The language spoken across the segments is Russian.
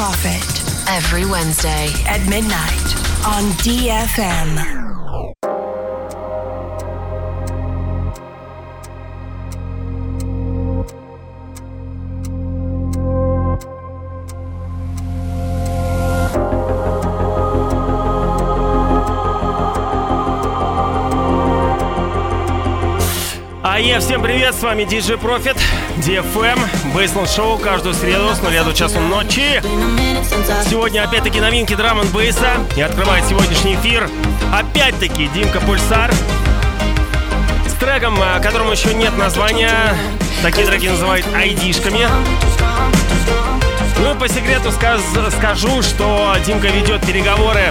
Profit every Wednesday at midnight on DFM. А я всем привет, с вами DJ Profit, DFM, Бейсленд Шоу каждую среду с нуля до часу ночи. Сегодня опять-таки новинки драм н бейса и открывает сегодняшний эфир опять-таки Димка Пульсар с треком, которому еще нет названия. Такие треки называют айдишками. Ну и по секрету скажу, что Димка ведет переговоры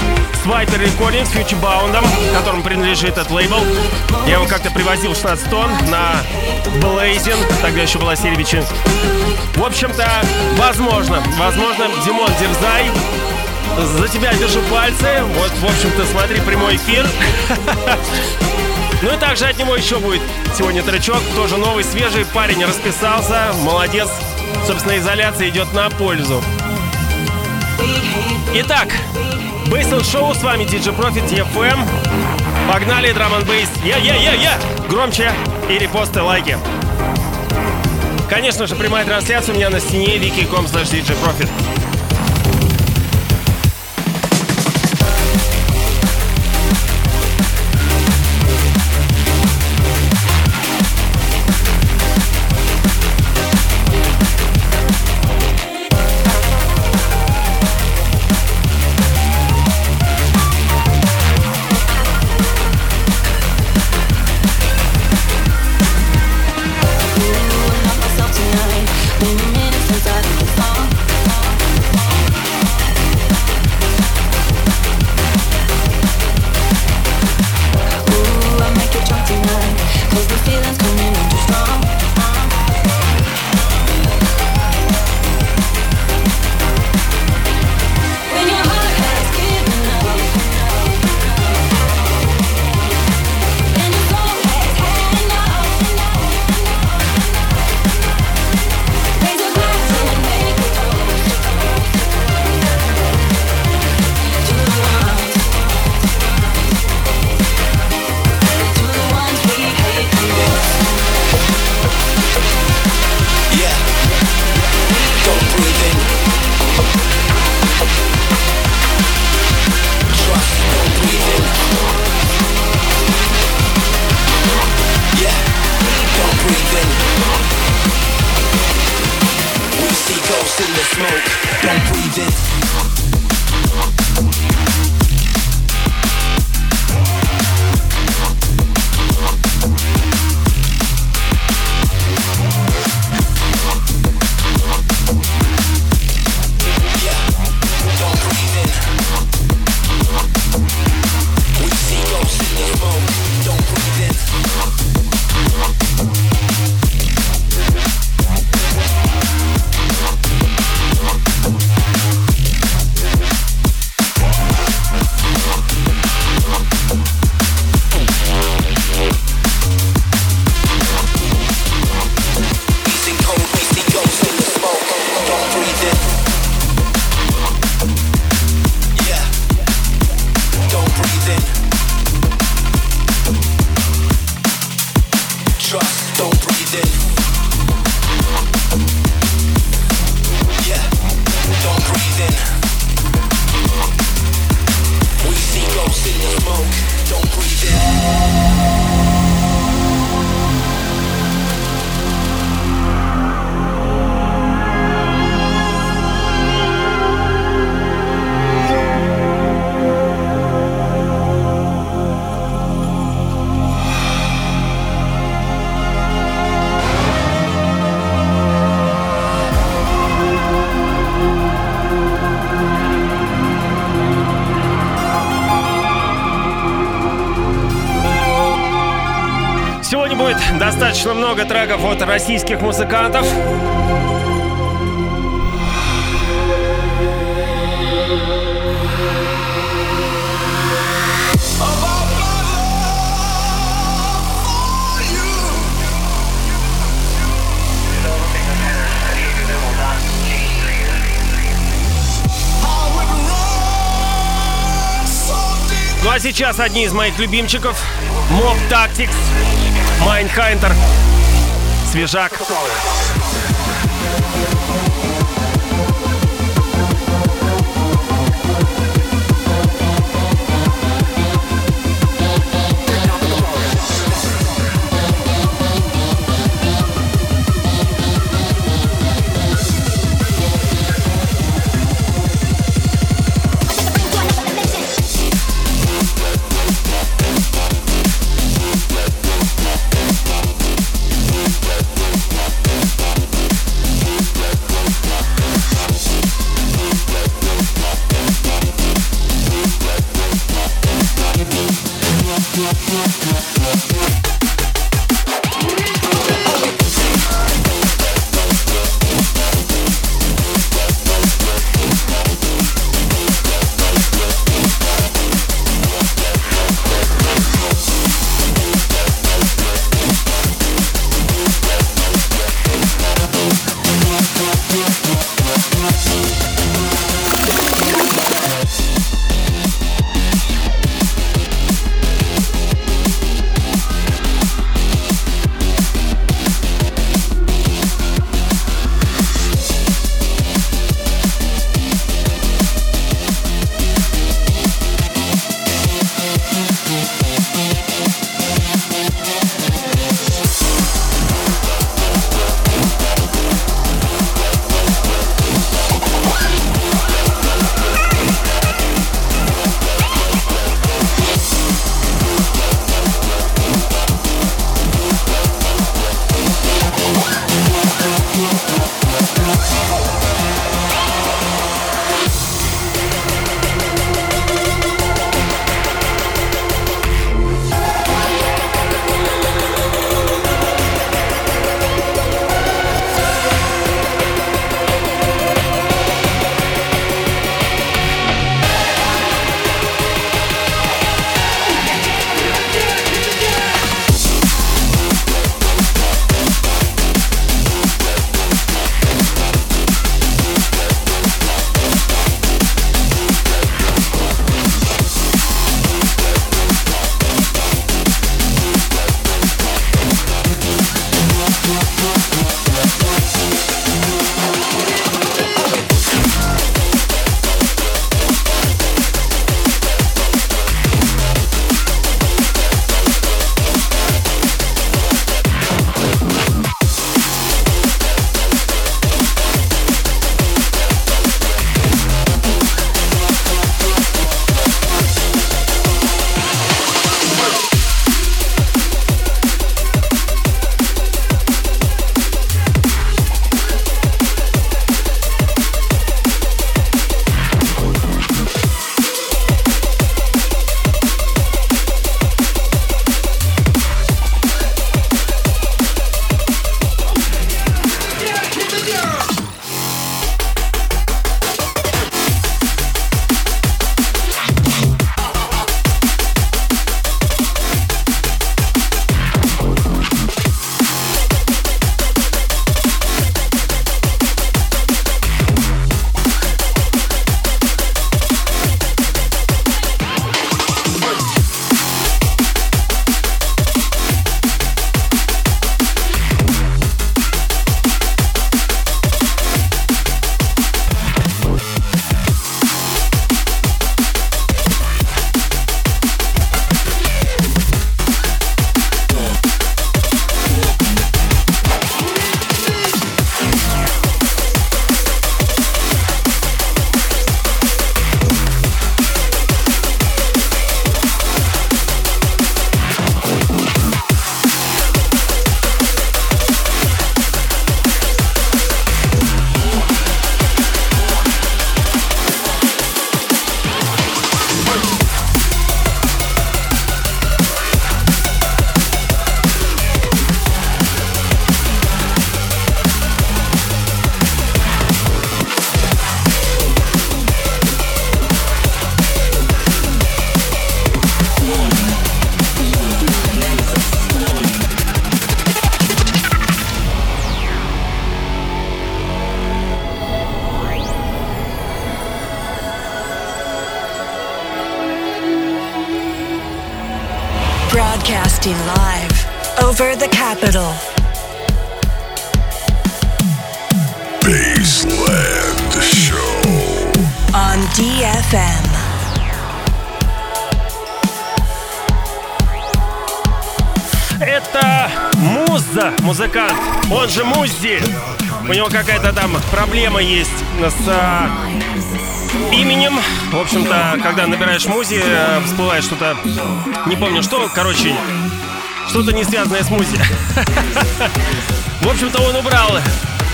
Viper Recordings, Futurebound, которому принадлежит этот лейбл. Я его как-то привозил в 16 тонн на Blazing, тогда еще была серия. В общем-то, возможно, возможно, Димон, дерзай. За тебя держу пальцы. Вот, в общем-то, смотри прямой эфир. Ну и также от него еще будет сегодня тречок, тоже новый, свежий, парень расписался, молодец. Собственно, изоляция идет на пользу. Итак, Бейсл Шоу, с вами DJ Profit DFM. Погнали, драм н бейс. Я-я-я-я! Громче и репосты, лайки. Конечно же, прямая трансляция у меня на стене wiki.com slash smoke. Don't breathe in. Российских музыкантов. Ну а сейчас одни из моих любимчиков. Mob Tactics, Mindhunter, Свежак. Муза, музыкант. Он же Муззи. У него какая-то там проблема есть с а, именем. В общем-то, когда набираешь Музи, э, всплывает что-то... Не помню что. Короче, что-то не связанное с Музи. В общем-то, он убрал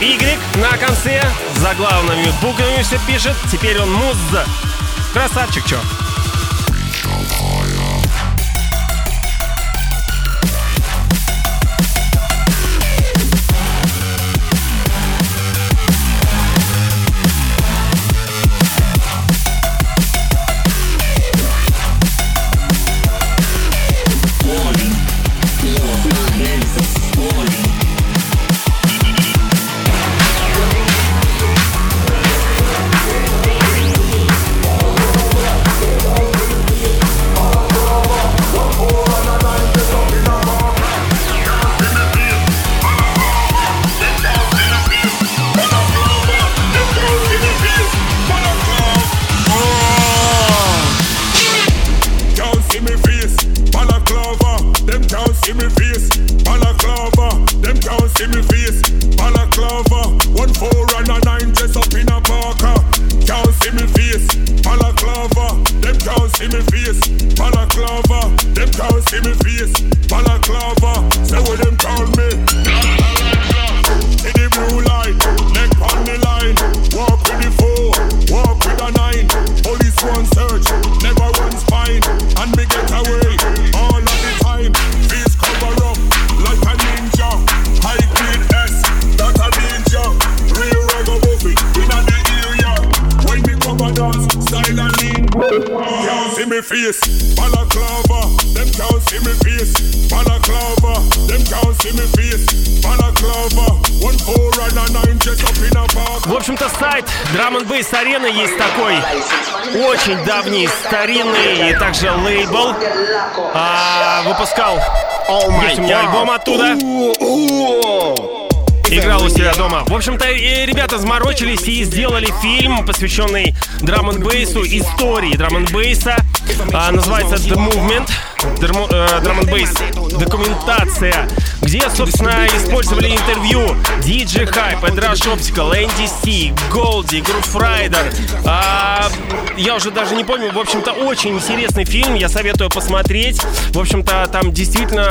Y на конце. За главными буквами все пишет. Теперь он Муза. Красавчик, чё? Очень давний, старинный и также лейбл. А, выпускал есть у меня альбом оттуда. Играл у себя дома. В общем-то, ребята заморочились и сделали фильм, посвященный драм н бейсу истории драм н бейса а, называется The Movement, And Bass, документация, где, собственно, использовали интервью DJ Hype, Эдраш Optical, NDC, Голди, Groove Rider. А, я уже даже не помню, в общем-то, очень интересный фильм, я советую посмотреть. В общем-то, там действительно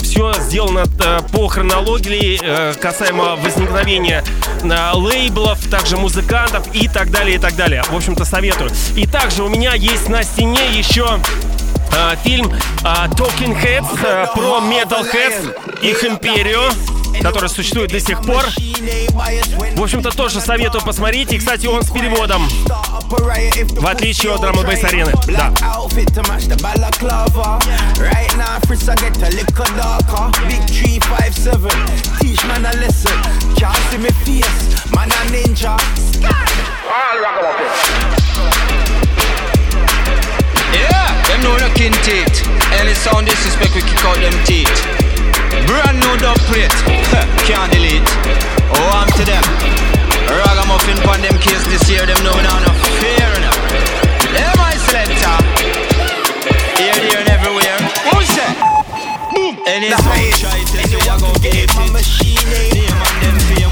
все сделано э, по хронологии э, касаемо возникновения э, лейблов, также музыкантов и так далее, и так далее. В общем-то, советую. И также у меня есть на стене еще э, фильм э, Talking Heads э, про Metalheads, их империю который существует до сих пор. В общем-то, тоже советую посмотреть. И, кстати, он с переводом. В отличие от драм бейс арены. Да. Yeah, them know no kin teeth. Any sound disrespect, we kick out them teeth. Brand new dub plate, can't delete. Oh, I'm to them. Ragamuffin pon them case this year, them know now no fear enough. They're my selector. Here, there, and everywhere. Who's that? Boom. Any song try to say I go get it. Name and them fame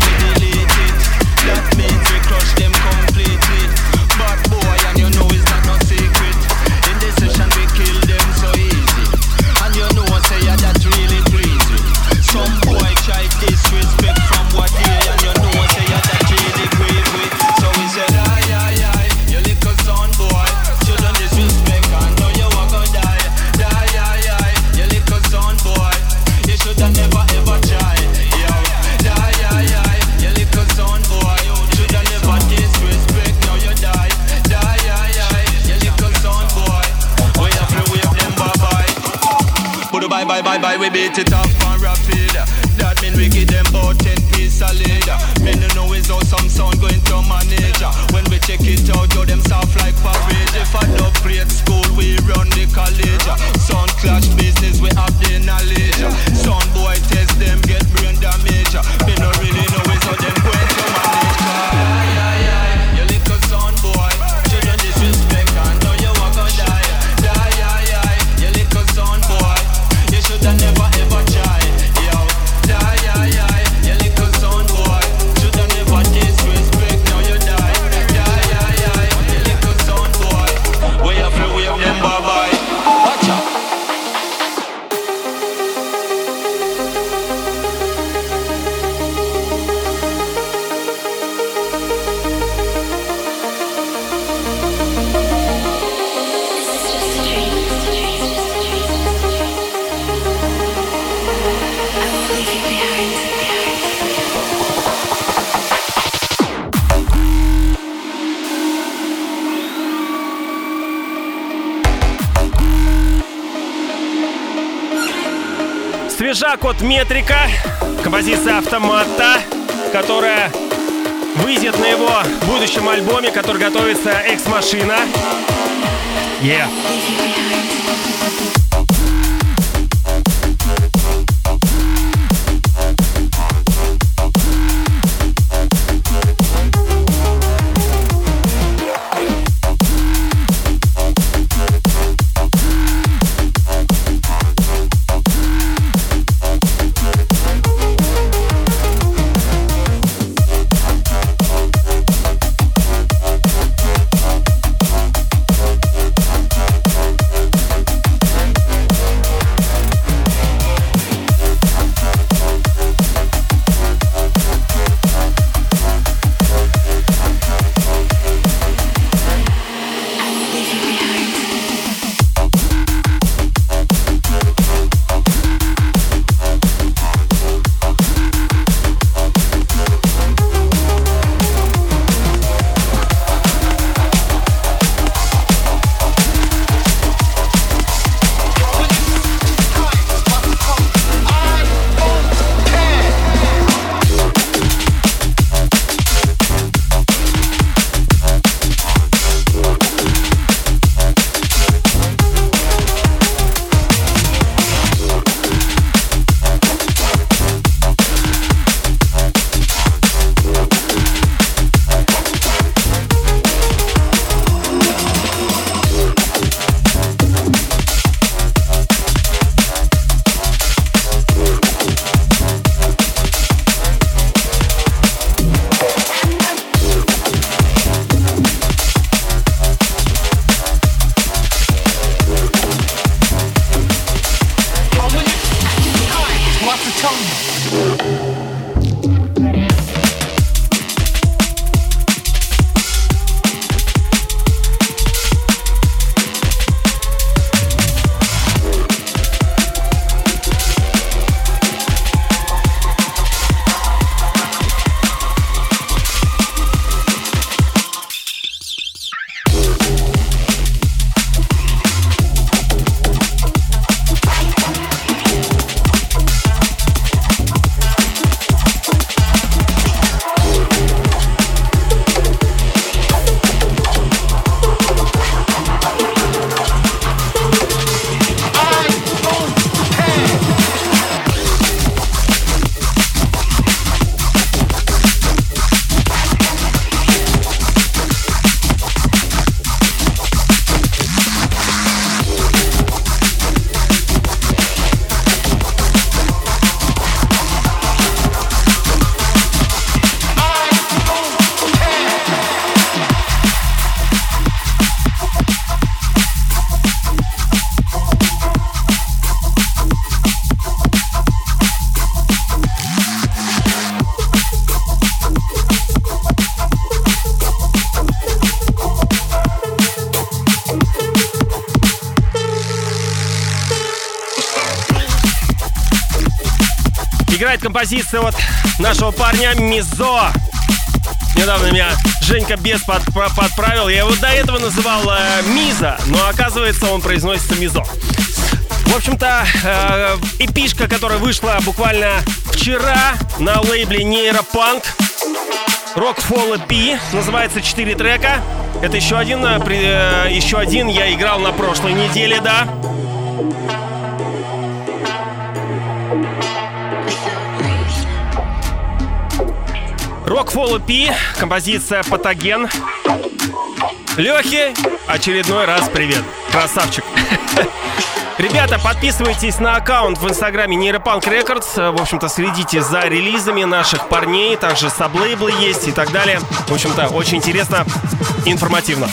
Свежак от Метрика, композиция «Автомата», которая выйдет на его будущем альбоме, который готовится «Экс-машина». Yeah. Композиция от нашего парня Мизо. Недавно меня Женька Бес под, подправил. Я его до этого называл э, Миза, но оказывается он произносится Мизо. В общем-то, э, эпишка, которая вышла буквально вчера на лейбле Нейропанк. Rockfall EP. Называется 4 трека. Это еще один, э, э, еще один я играл на прошлой неделе, да. Rockfall EP, композиция «Патоген». Лехи, очередной раз привет. Красавчик. Ребята, подписывайтесь на аккаунт в инстаграме Нейропанк Records. В общем-то, следите за релизами наших парней. Также саблейблы есть и так далее. В общем-то, очень интересно, информативно.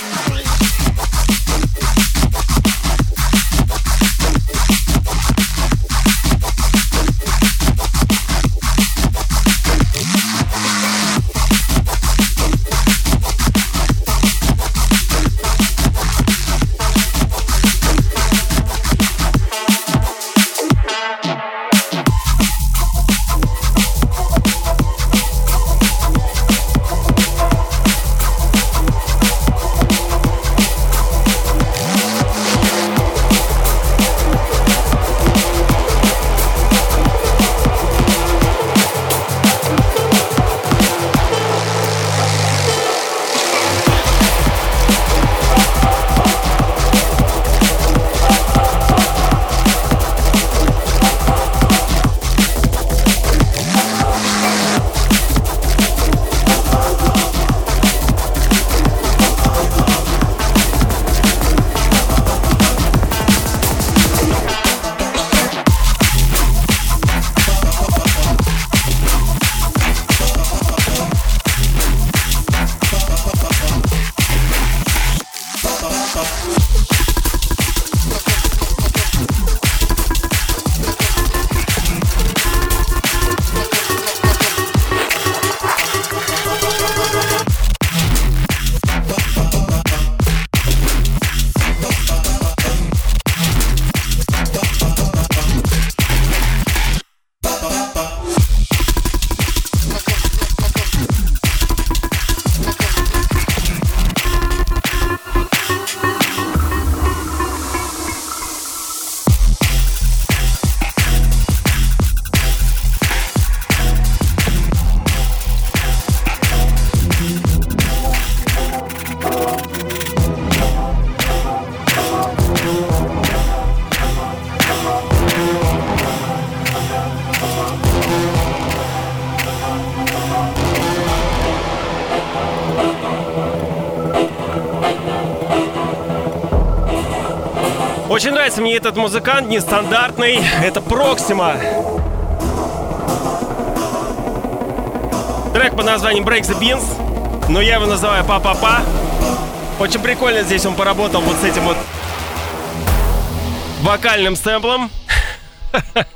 Этот музыкант, нестандартный. Это Проксима. Трек под названием Break the Beans. Но я его называю Па-Па-Па. Очень прикольно здесь он поработал вот с этим вот вокальным сэмплом.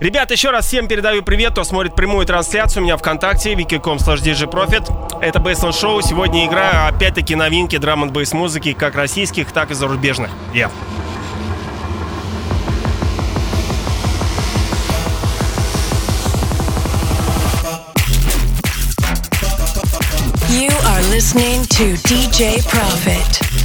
Ребят, еще раз всем передаю привет, кто смотрит прямую трансляцию у меня ВКонтакте, wiki.com slash djprofit. Это Baseline Show. Сегодня игра, опять-таки, новинки драм н бейс музыки, как российских, так и зарубежных. Yeah. Listening to DJ Profit.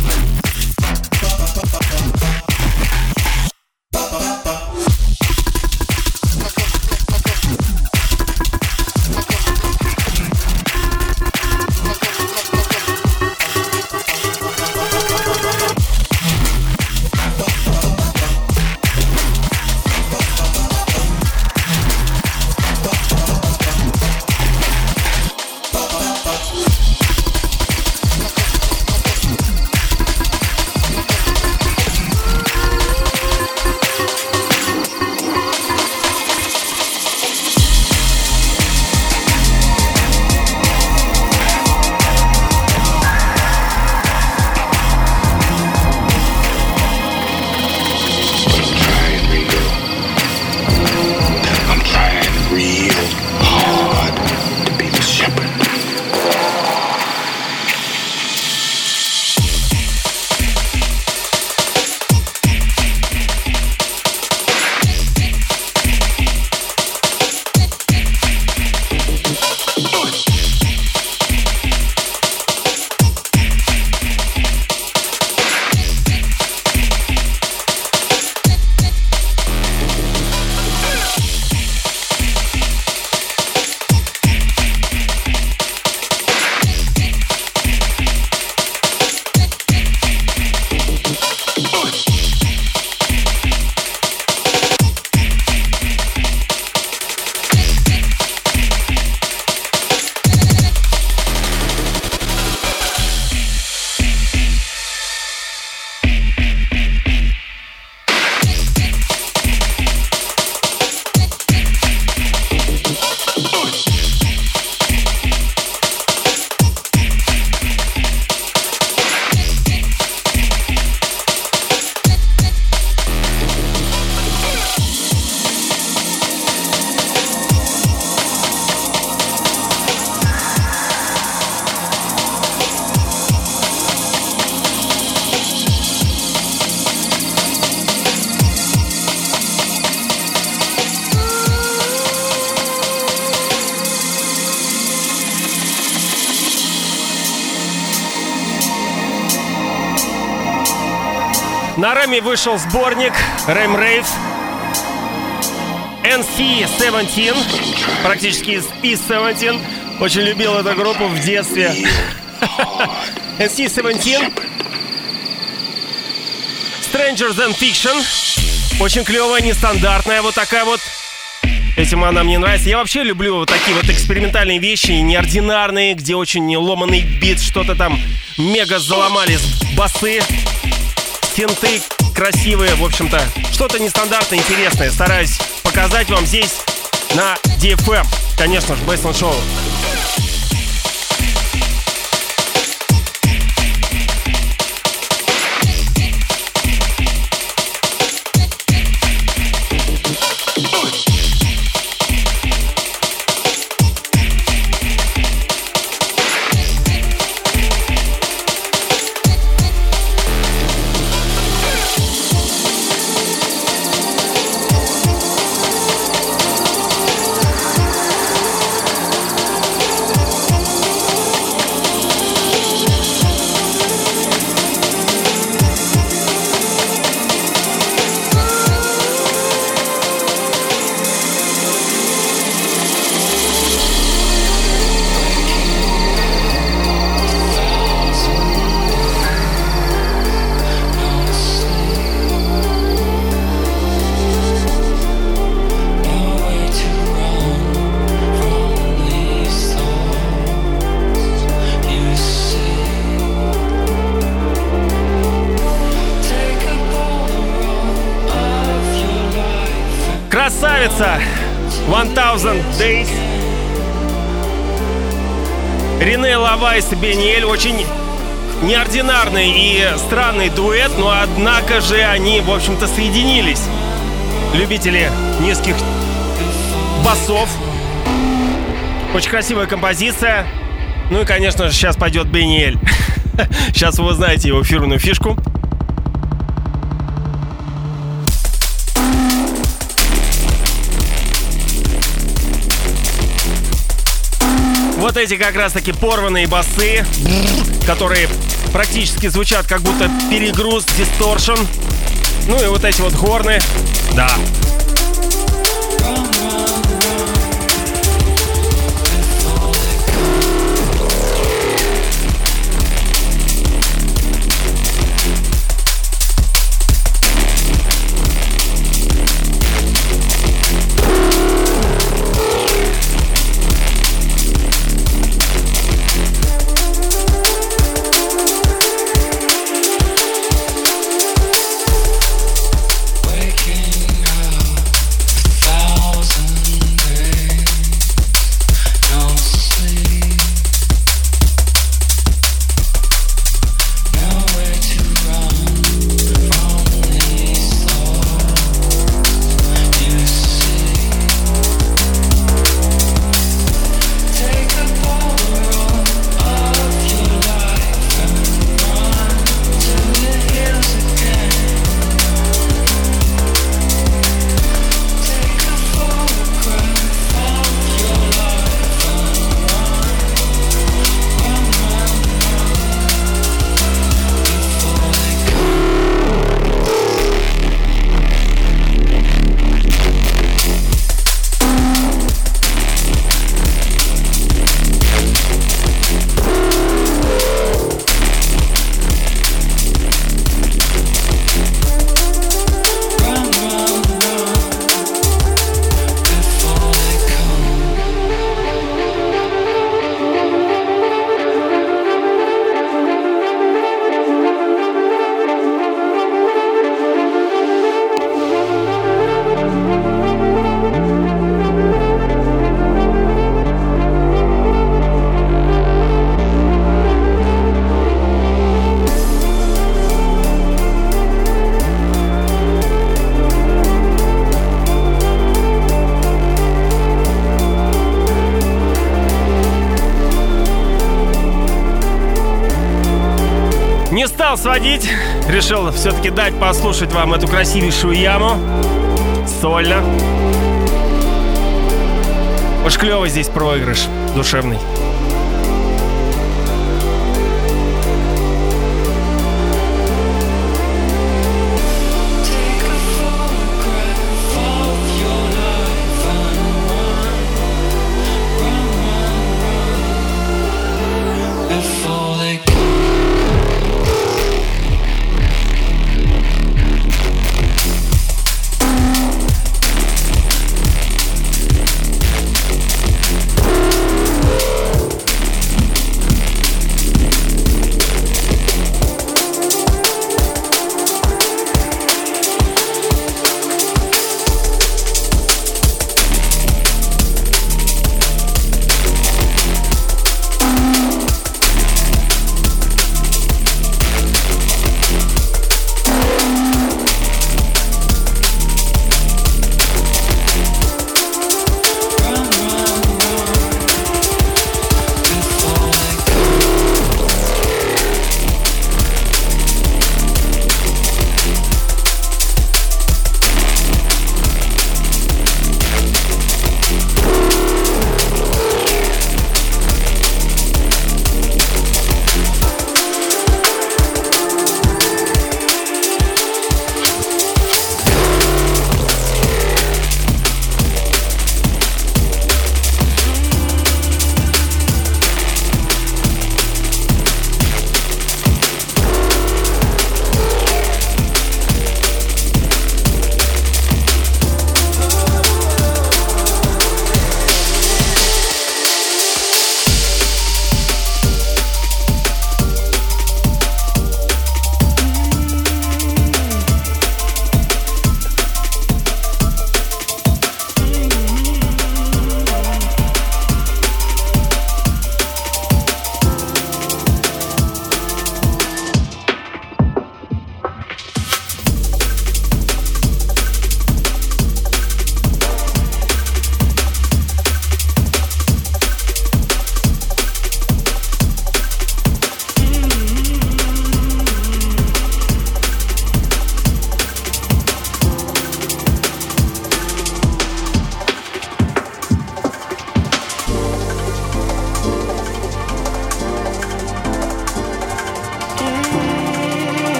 Вышел сборник Рэм Рейв NC-17, практически из 17 Очень любил эту группу в детстве. NC-17 Stranger Than Fiction. Очень клевая, нестандартная вот такая вот. Этим она мне нравится. Я вообще люблю вот такие вот экспериментальные вещи, неординарные, где очень ломанный бит, что-то там мега заломали басы синты красивые, в общем-то, что-то нестандартное, интересное. Стараюсь показать вам здесь на DFM. Конечно же, Baseline Show. Лавайс и Бениэль очень неординарный и странный дуэт, но однако же они, в общем-то, соединились. Любители низких басов. Очень красивая композиция. Ну и, конечно же, сейчас пойдет Бениэль. Сейчас вы узнаете его фирменную фишку. Вот эти как раз таки порванные басы, которые практически звучат как будто перегруз, дисторшн. Ну и вот эти вот горны. Да, стал сводить. Решил все-таки дать послушать вам эту красивейшую яму. Сольно. Уж клевый здесь проигрыш. Душевный.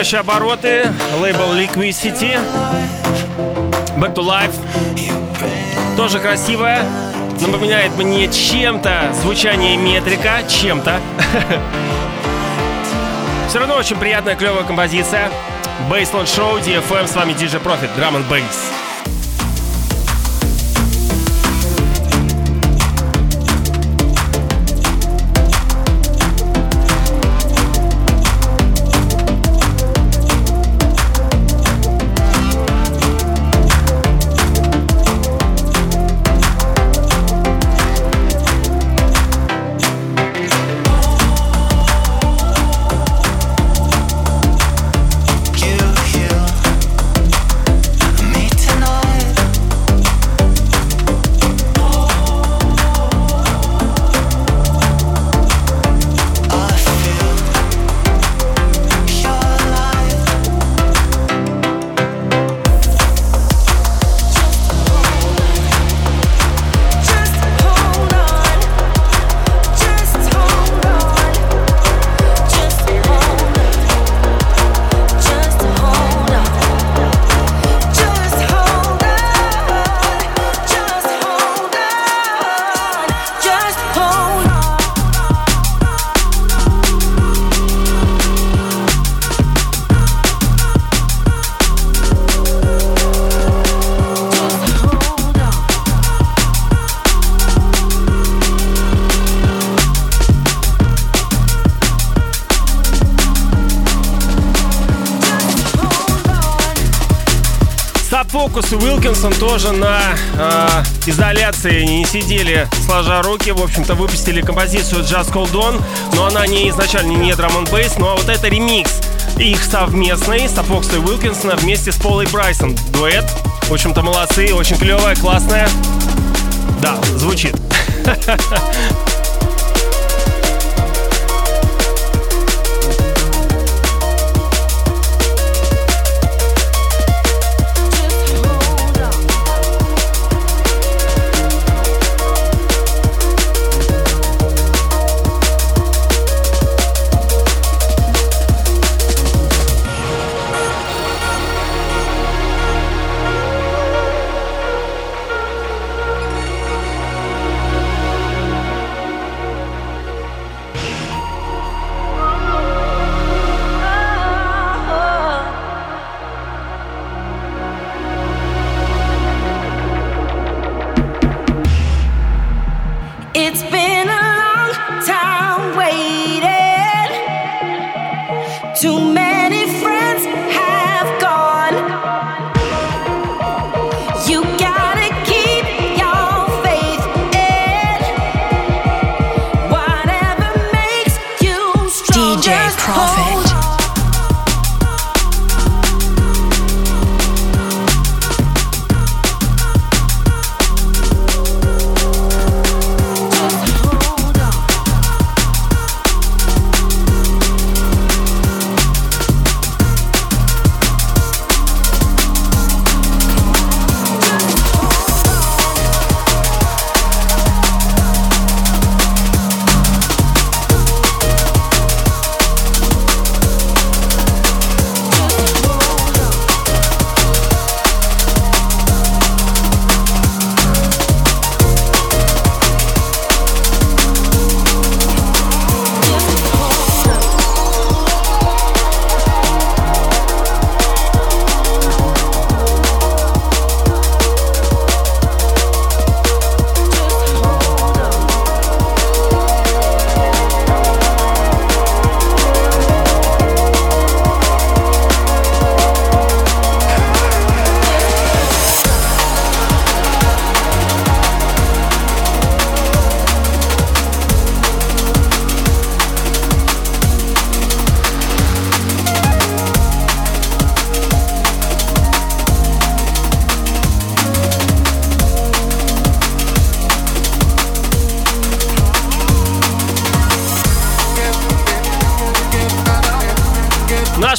Набирающий обороты, лейбл Liquidity, Back to Life, тоже красивая, напоминает мне чем-то звучание метрика, чем-то. Все равно очень приятная, клевая композиция. Baseline Show, DFM, с вами DJ Profit, Drum and Bass. Фокус и Уилкинсон тоже на э, изоляции не сидели сложа руки. В общем-то, выпустили композицию Just Called On, но она не изначально не драм н бейс, а вот это ремикс их совместный Сапокса и Уилкинсона вместе с Полой Брайсон. Дуэт. В общем-то, молодцы, очень клевая, классная. Да, звучит.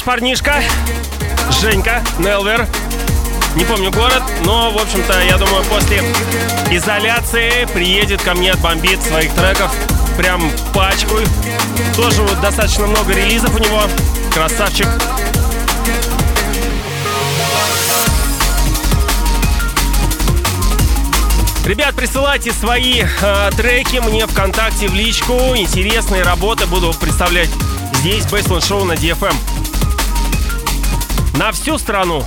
парнишка, Женька Нелвер. Не помню город, но, в общем-то, я думаю, после изоляции приедет ко мне отбомбит своих треков прям пачку. Тоже вот достаточно много релизов у него. красавчик. Ребят, присылайте свои э, треки мне ВКонтакте в личку. Интересные работы буду представлять здесь, Бейсленд Шоу на DFM. На всю страну.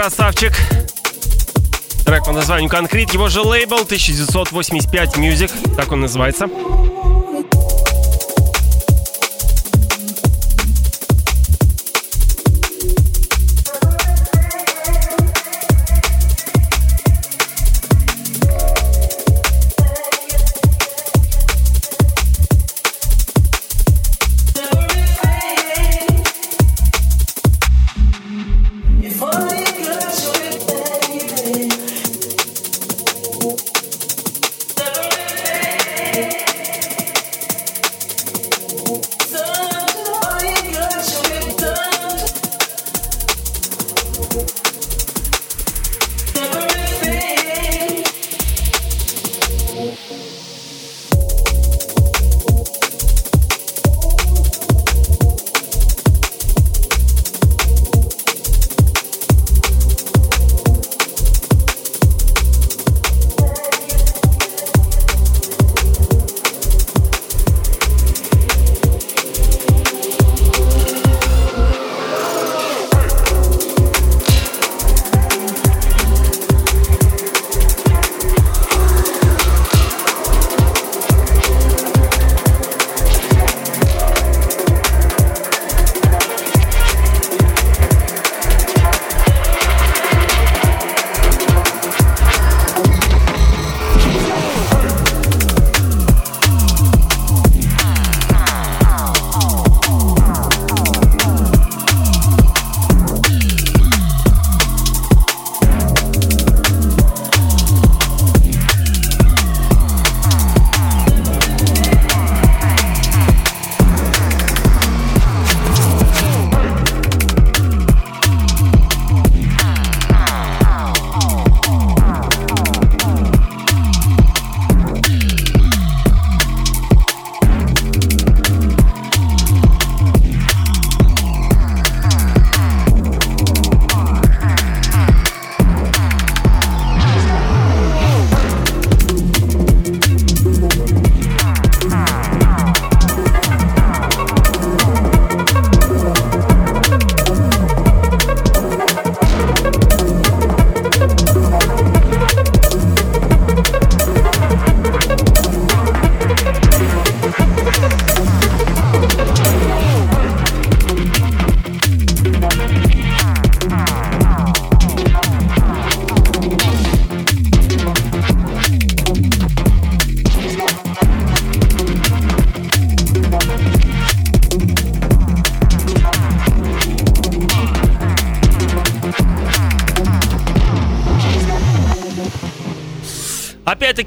Красавчик. Трек по названию «Конкрет». Его же лейбл 1985 Music, так он называется. Música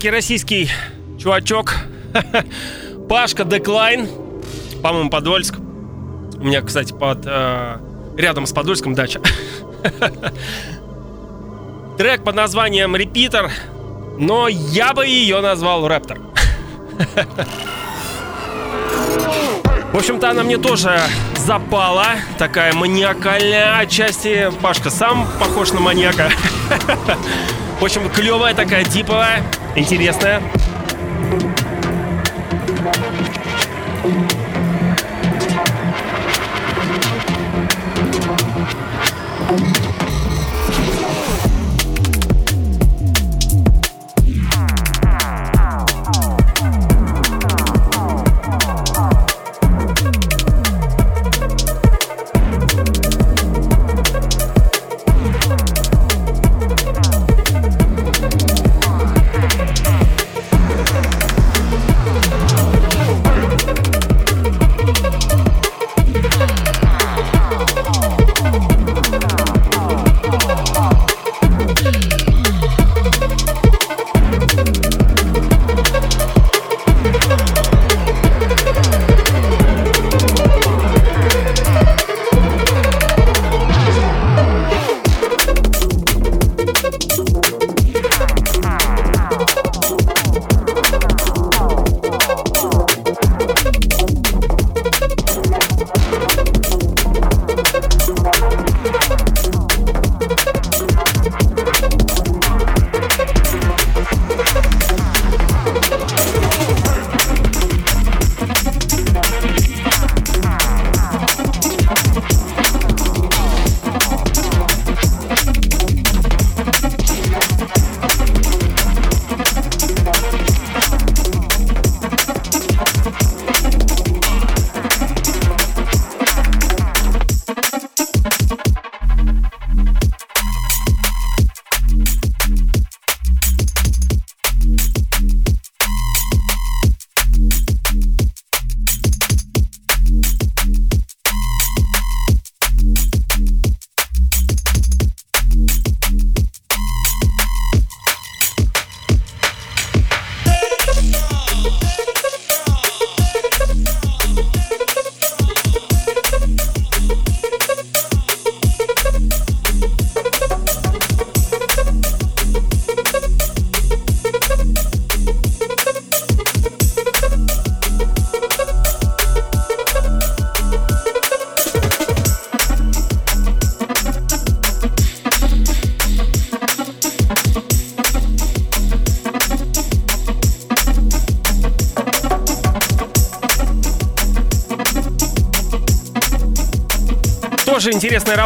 опять-таки российский чувачок. Пашка Деклайн. По-моему, Подольск. У меня, кстати, под э, рядом с Подольском дача. Трек под названием «Репитер», но я бы ее назвал «Рэптор». В общем-то, она мне тоже запала. Такая маниакальная отчасти. Пашка сам похож на маньяка. В общем, клевая такая, диповая, интересная.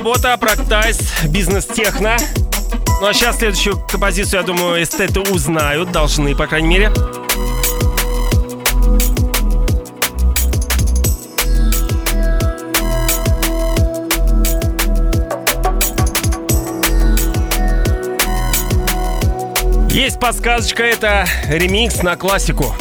Работа, Практайс, бизнес-техно. Ну а сейчас следующую композицию, я думаю, эстеты узнают, должны, по крайней мере. Есть подсказочка, это ремикс на классику.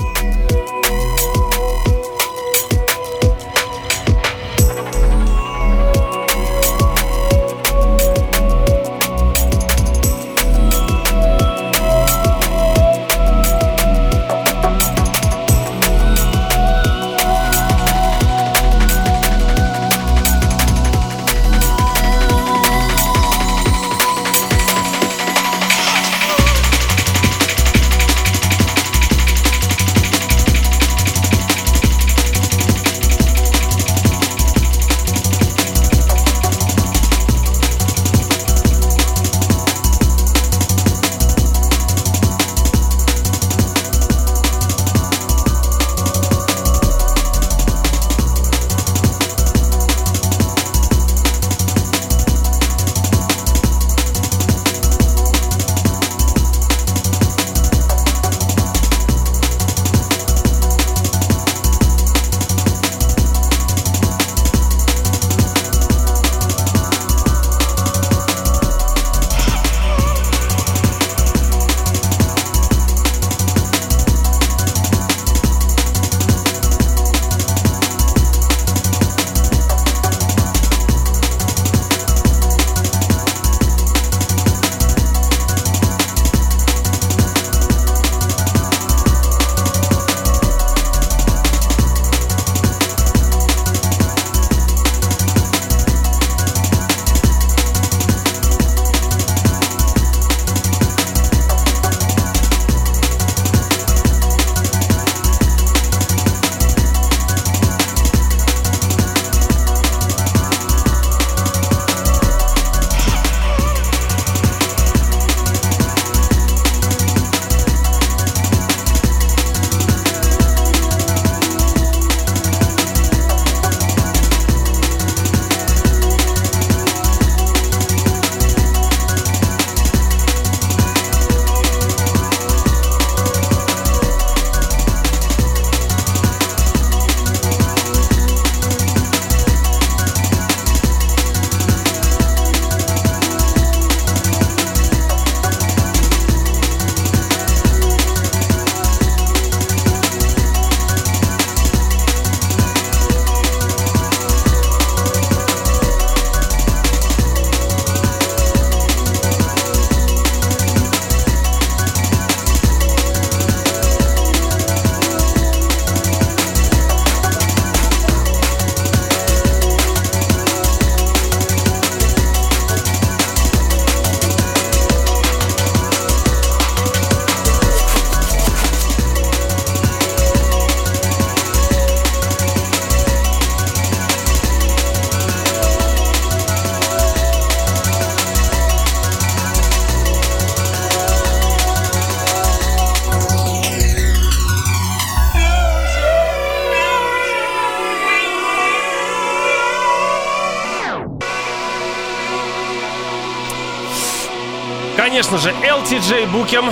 Конечно же, LTJ Bookem,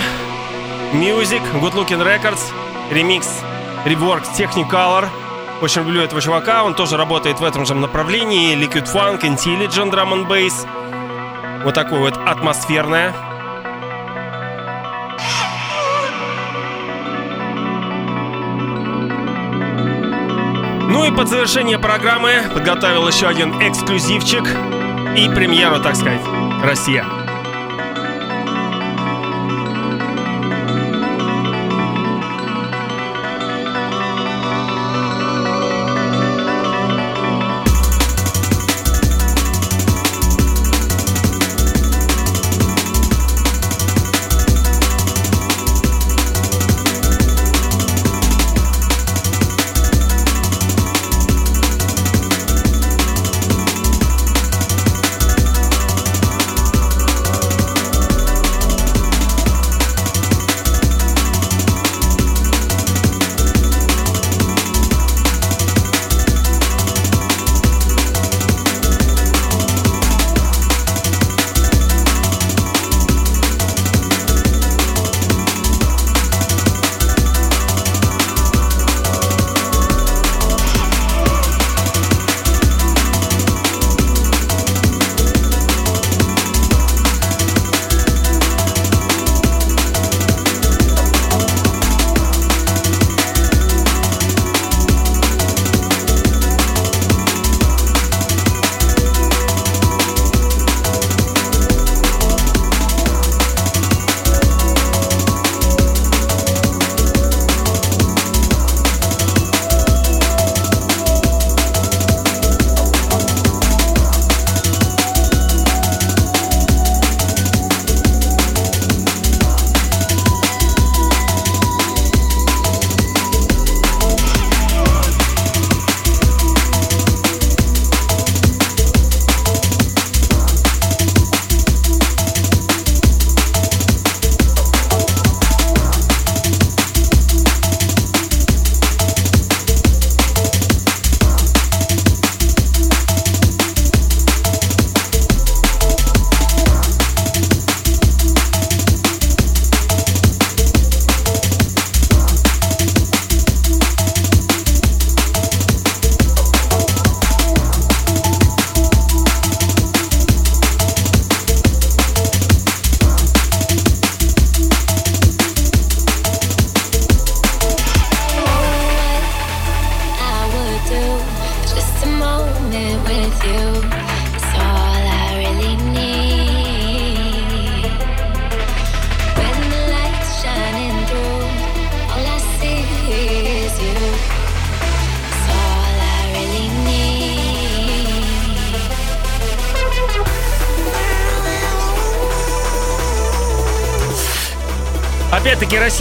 Music, Good Looking Records, ремикс, реворк Technicolor. Очень люблю этого чувака, он тоже работает в этом же направлении. Liquid Funk, Intelligent Drum and Bass. Вот такое вот атмосферное. Ну и под завершение программы подготовил еще один эксклюзивчик и премьеру, так сказать, Россия.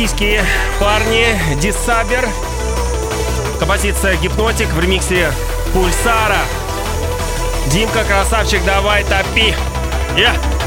Российские парни. Дисабер. Композиция «Гипнотик» в ремиксе «Пульсара». Димка, красавчик, давай топи. Yeah.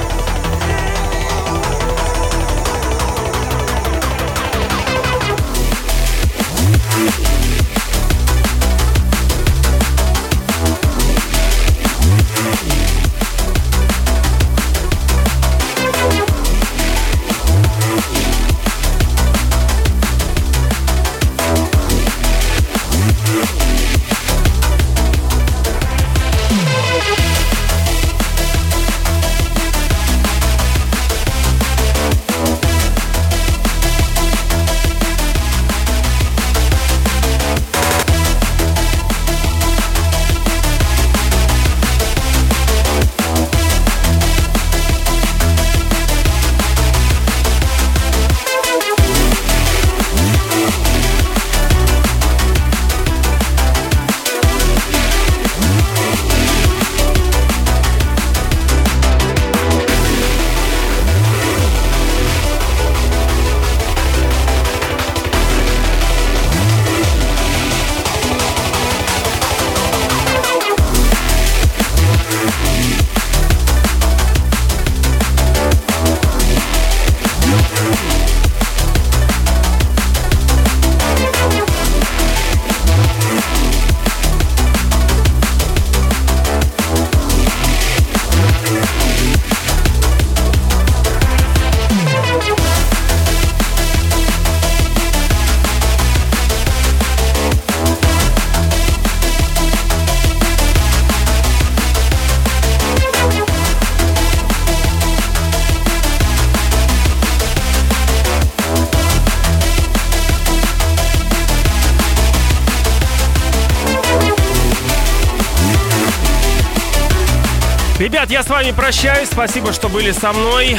Вами прощаюсь. Спасибо, что были со мной.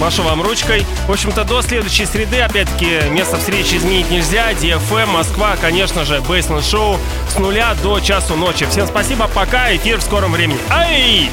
Машу вам ручкой. В общем-то, до следующей среды, опять-таки, место встречи изменить нельзя. DFM, Москва, конечно же, Бейсмент Шоу с нуля до часу ночи. Всем спасибо, пока, эфир в скором времени. Ай!